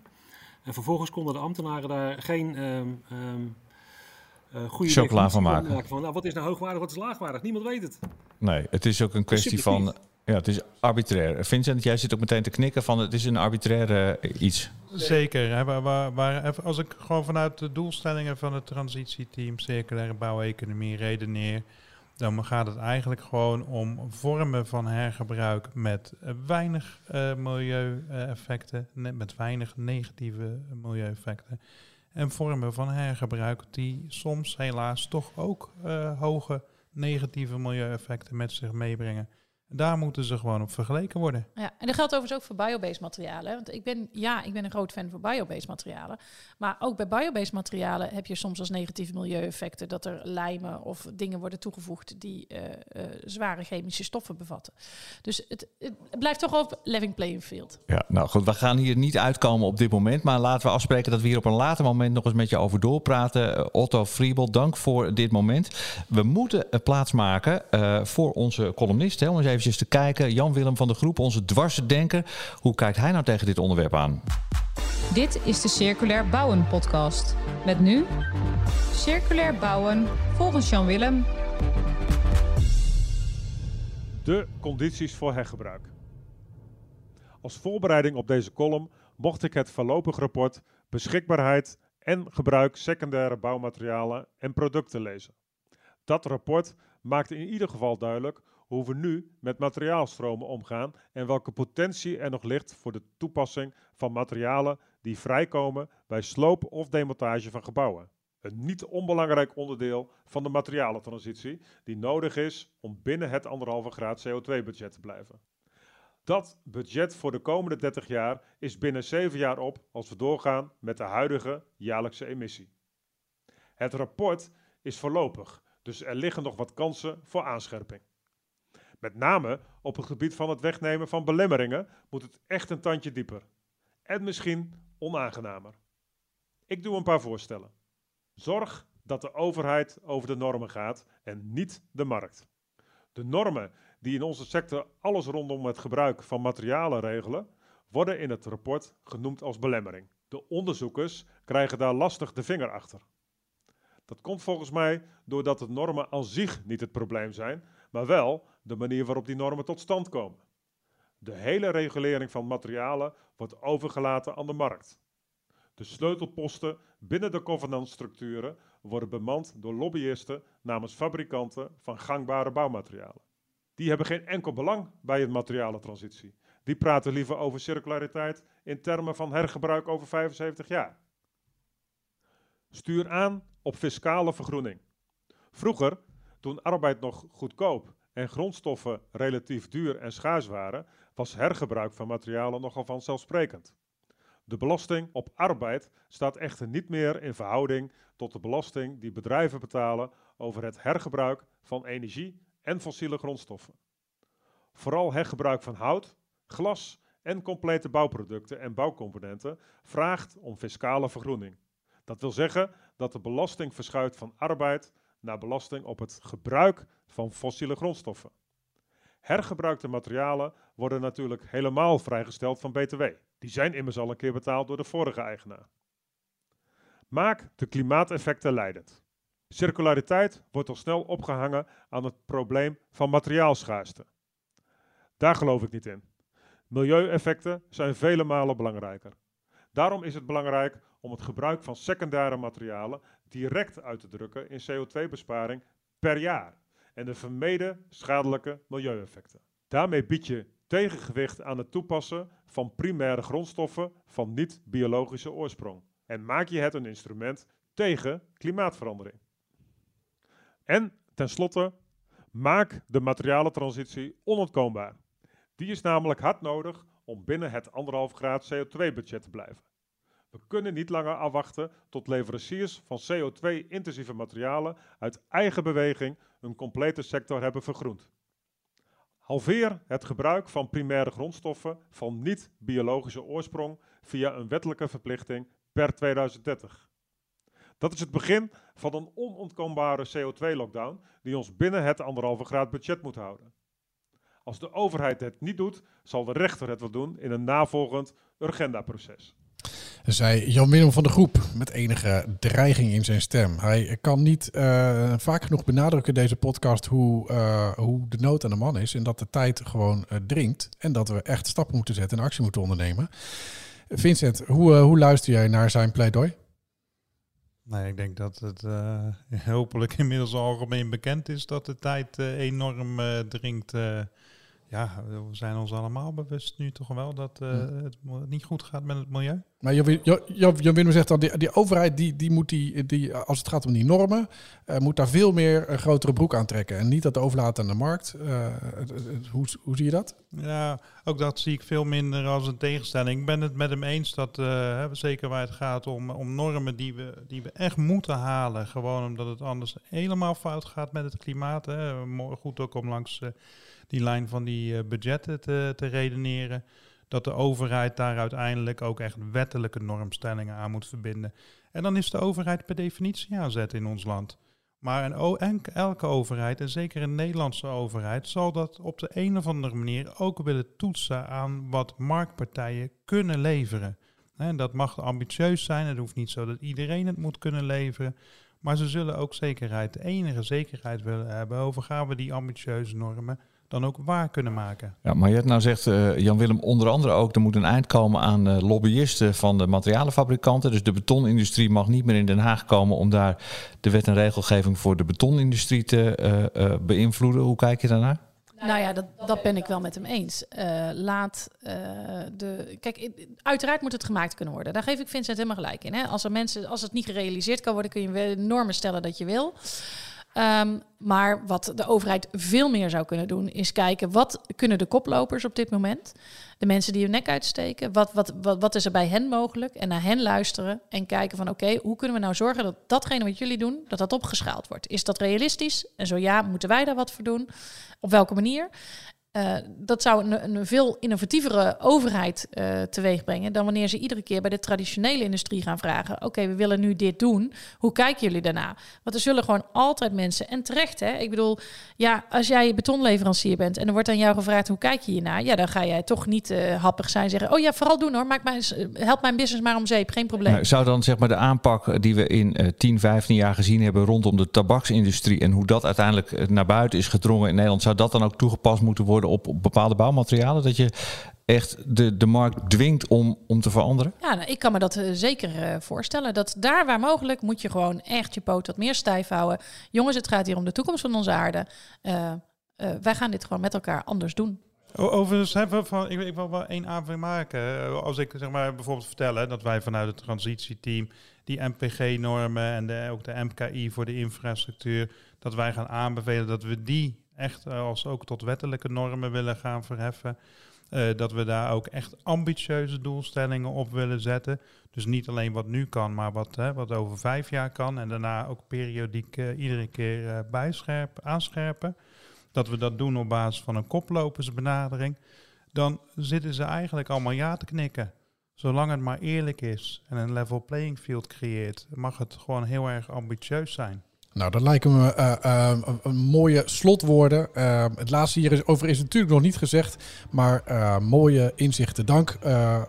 En vervolgens konden de ambtenaren daar geen ehm ehm eh, goede Chocola van maken. van, nou, wat is nou hoogwaardig, wat is laagwaardig? Niemand weet het. Nee, het is ook een kwestie van... Ja, het is arbitrair. Vincent, jij zit ook meteen te knikken van het is een arbitraire eh, iets. Zeker. Hè, waar, waar, als ik gewoon vanuit de doelstellingen van het transitieteam circulaire bouweconomie redeneer, dan gaat het eigenlijk gewoon om vormen van hergebruik met eh, weinig eh milieueffecten, met weinig negatieve milieueffecten. En vormen van hergebruik die soms helaas toch ook eh, hoge negatieve milieueffecten met zich meebrengen. Daar moeten ze gewoon op vergeleken worden. Ja, en dat geldt overigens ook voor biobased materialen. Want ik ben, ja, ik ben een groot fan van biobased materialen. Maar ook bij biobased materialen heb je soms als negatieve milieueffecten dat er lijmen of dingen worden toegevoegd die eh, eh, zware chemische stoffen bevatten. Dus het, het blijft toch op living playing field. Ja, nou goed, we gaan hier niet uitkomen op dit moment. Maar laten we afspreken dat we hier op een later moment nog eens met je over doorpraten. Eh, Otto Friebel, dank voor dit moment. We moeten plaatsmaken eh voor onze columnist. Hè, om eens eventjes te kijken. Jan-Willem van de Groep, onze dwarsdenker. Hoe kijkt hij nou tegen dit onderwerp aan? Dit is de Circulair Bouwen podcast. Met nu Circulair Bouwen volgens Jan Willem. De condities voor hergebruik. Als voorbereiding op deze column mocht ik het voorlopig rapport Beschikbaarheid en gebruik secundaire bouwmaterialen en producten lezen. Dat rapport maakte in ieder geval duidelijk hoe we nu met materiaalstromen omgaan en welke potentie er nog ligt voor de toepassing van materialen die vrijkomen bij sloop of demontage van gebouwen. Een niet onbelangrijk onderdeel van de materialentransitie die nodig is om binnen het 1,5 graad CO2-budget te blijven. Dat budget voor de komende 30 jaar is binnen 7 jaar op als we doorgaan met de huidige jaarlijkse emissie. Het rapport is voorlopig, dus er liggen nog wat kansen voor aanscherping. Met name op het gebied van het wegnemen van belemmeringen moet het echt een tandje dieper. En misschien onaangenamer. Ik doe een paar voorstellen. Zorg dat de overheid over de normen gaat en niet de markt. De normen die in onze sector alles rondom het gebruik van materialen regelen, worden in het rapport genoemd als belemmering. De onderzoekers krijgen daar lastig de vinger achter. Dat komt volgens mij doordat de normen aan zich niet het probleem zijn, maar wel de manier waarop die normen tot stand komen. De hele regulering van materialen wordt overgelaten aan de markt. De sleutelposten binnen de covenantstructuren worden bemand door lobbyisten namens fabrikanten van gangbare bouwmaterialen. Die hebben geen enkel belang bij een materialentransitie. Die praten liever over circulariteit in termen van hergebruik over 75 jaar. Stuur aan op fiscale vergroening. Vroeger, toen arbeid nog goedkoop en grondstoffen relatief duur en schaars waren, was hergebruik van materialen nogal vanzelfsprekend. De belasting op arbeid staat echter niet meer in verhouding tot de belasting die bedrijven betalen over het hergebruik van energie en fossiele grondstoffen. Vooral hergebruik van hout, glas en complete bouwproducten en bouwcomponenten vraagt om fiscale vergroening. Dat wil zeggen dat de belasting verschuift van arbeid naar belasting op het gebruik van fossiele grondstoffen. Hergebruikte materialen worden natuurlijk helemaal vrijgesteld van BTW. Die zijn immers al een keer betaald door de vorige eigenaar. Maak de klimaateffecten leidend. Circulariteit wordt al snel opgehangen aan het probleem van materiaalschaarste. Daar geloof ik niet in. Milieueffecten zijn vele malen belangrijker. Daarom is het belangrijk om het gebruik van secundaire materialen direct uit te drukken in CO2-besparing per jaar en de vermeden schadelijke milieueffecten. Daarmee bied je tegengewicht aan het toepassen van primaire grondstoffen van niet-biologische oorsprong en maak je het een instrument tegen klimaatverandering. En tenslotte, maak de materialentransitie onontkoombaar. Die is namelijk hard nodig om binnen het 1,5 graad CO2-budget te blijven. We kunnen niet langer afwachten tot leveranciers van CO2-intensieve materialen uit eigen beweging een complete sector hebben vergroend. Halveer het gebruik van primaire grondstoffen van niet-biologische oorsprong via een wettelijke verplichting per 2030. Dat is het begin van een onontkoombare CO2-lockdown die ons binnen het 1,5 graad budget moet houden. Als de overheid het niet doet, zal de rechter het wel doen in een navolgend Urgenda-proces. Zei Jan Willem van de Groep met enige dreiging in zijn stem. Hij kan niet uh, vaak genoeg benadrukken deze podcast hoe, uh, hoe de nood aan de man is. En dat de tijd gewoon uh, dringt. En dat we echt stappen moeten zetten en actie moeten ondernemen. Vincent, hoe, hoe luister jij naar zijn pleidooi? Nee, ik denk dat het hopelijk inmiddels algemeen bekend is dat de tijd enorm dringt ja, we zijn ons allemaal bewust nu toch wel dat uh, het niet goed gaat met het milieu. Maar Jan, Willem zegt dan, die, die overheid die, die moet die, die, als het gaat om die normen, uh, moet daar veel meer een grotere broek aantrekken. En niet dat overlaten aan de markt. Uh, hoe, hoe zie je dat? Ja, ook dat zie ik veel minder als een tegenstelling. Ik ben het met hem eens dat, zeker waar het gaat om, om normen die we, die we echt moeten halen. Gewoon omdat het anders helemaal fout gaat met het klimaat. Hè. Goed ook om langs die lijn van die eh, budgetten te, te redeneren. Dat de overheid daar uiteindelijk ook echt wettelijke normstellingen aan moet verbinden. En dan is de overheid per definitie aanzet in ons land. Maar een, elke overheid, en zeker een Nederlandse overheid, zal dat op de een of andere manier ook willen toetsen aan wat marktpartijen kunnen leveren. En dat mag ambitieus zijn, het hoeft niet zo dat iedereen het moet kunnen leveren. Maar ze zullen ook zekerheid, de enige zekerheid willen hebben over gaan we die ambitieuze normen dan ook waar kunnen maken. Ja, maar je hebt nou zegt uh, Jan-Willem onder andere ook... er moet een eind komen aan uh, lobbyisten van de materialenfabrikanten. Dus de betonindustrie mag niet meer in Den Haag komen... om daar de wet en regelgeving voor de betonindustrie te uh, beïnvloeden. Hoe kijk je daarnaar? Nou ja, dat, dat ben ik wel met hem eens. laat de. Kijk, uiteraard moet het gemaakt kunnen worden. Daar geef ik Vincent helemaal gelijk in. Hè? Als, er mensen, als het niet gerealiseerd kan worden, kun je normen stellen dat je wil. Um, maar wat de overheid veel meer zou kunnen doen, is kijken wat kunnen de koplopers op dit moment, de mensen die hun nek uitsteken, wat, wat, wat, wat is er bij hen mogelijk en naar hen luisteren en kijken van oké, hoe kunnen we nou zorgen dat datgene wat jullie doen, dat dat opgeschaald wordt. Is dat realistisch? En zo ja, moeten wij daar wat voor doen? Op welke manier? Uh, dat zou een, een, veel innovatievere overheid uh, teweeg brengen dan wanneer ze iedere keer bij de traditionele industrie gaan vragen: Oké, we willen nu dit doen. Hoe kijken jullie daarna? Want er zullen gewoon altijd mensen, en terecht hè. Ik bedoel, ja, als jij betonleverancier bent en er wordt aan jou gevraagd: Hoe kijk je hiernaar? Ja, dan ga jij toch niet uh, happig zijn zeggen: Oh ja, vooral doen hoor. Maak mijn, help mijn business maar om zeep, geen probleem. Nou, zou dan zeg maar de aanpak die we in 10, 15 jaar gezien hebben rondom de tabaksindustrie en hoe dat uiteindelijk naar buiten is gedrongen in Nederland, zou dat dan ook toegepast moeten worden? Op, op bepaalde bouwmaterialen? Dat je echt de, de markt dwingt om, om te veranderen? Ja, nou, ik kan me dat uh, zeker uh, voorstellen. Dat daar waar mogelijk moet je gewoon echt je poot wat meer stijf houden. Jongens, het gaat hier om de toekomst van onze aarde. Uh, wij gaan dit gewoon met elkaar anders doen. Overigens hebben we van, ik, ik wil wel één aanvulling maken. Als ik zeg maar bijvoorbeeld vertellen dat wij vanuit het transitieteam die MPG-normen en de, ook de MKI voor de infrastructuur, dat wij gaan aanbevelen dat we die echt als ook tot wettelijke normen willen gaan verheffen. Uh, dat we daar ook echt ambitieuze doelstellingen op willen zetten. Dus niet alleen wat nu kan, maar wat, hè, wat over vijf jaar kan. En daarna ook periodiek uh, iedere keer bijscherpen, aanscherpen. Dat we dat doen op basis van een koplopersbenadering. Dan zitten ze eigenlijk allemaal ja te knikken. Zolang het maar eerlijk is en een level playing field creëert, mag het gewoon heel erg ambitieus zijn. Nou, dat lijken me uh, uh, een mooie slotwoorden. Uh, het laatste hierover is natuurlijk nog niet gezegd, maar mooie inzichten. Dank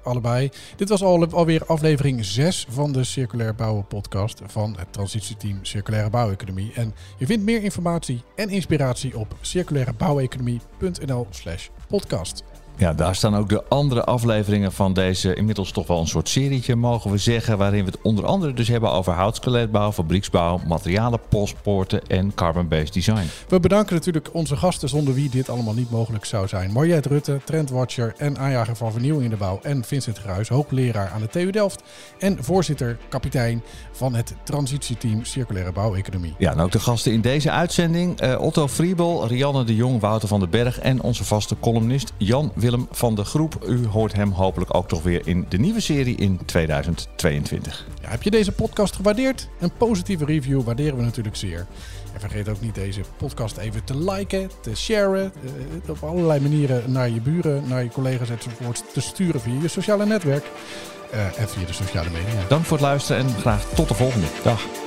allebei. Dit was al, alweer aflevering 6 van de Circulair Bouwen podcast van het transitieteam Circulaire Bouweconomie. En je vindt meer informatie en inspiratie op circulairebouweconomie.nl slash podcast. Ja, daar staan ook de andere afleveringen van deze inmiddels toch wel een soort serietje, mogen we zeggen. Waarin we het onder andere dus hebben over houtskeletbouw, fabrieksbouw, materialen, postpoorten en carbon-based design. We bedanken natuurlijk onze gasten zonder wie dit allemaal niet mogelijk zou zijn. Mariette Rutte, trendwatcher en aanjager van vernieuwing in de bouw. En Vincent Gruis, hoogleraar aan de TU Delft. En voorzitter, kapitein van het transitieteam Circulaire Bouweconomie. Ja, en ook de gasten in deze uitzending. Uh, Otto Friebel, Rianne de Jong, Wouter van den Berg en onze vaste columnist Jan Willem van de Groep. U hoort hem hopelijk ook toch weer in de nieuwe serie in 2022. Ja, heb je deze podcast gewaardeerd? Een positieve review waarderen we natuurlijk zeer. En vergeet ook niet deze podcast even te liken, te sharen, uh, op allerlei manieren naar je buren, naar je collega's enzovoort te sturen via je sociale netwerk uh, en via de sociale media. Dank voor het luisteren en graag tot de volgende. Dag.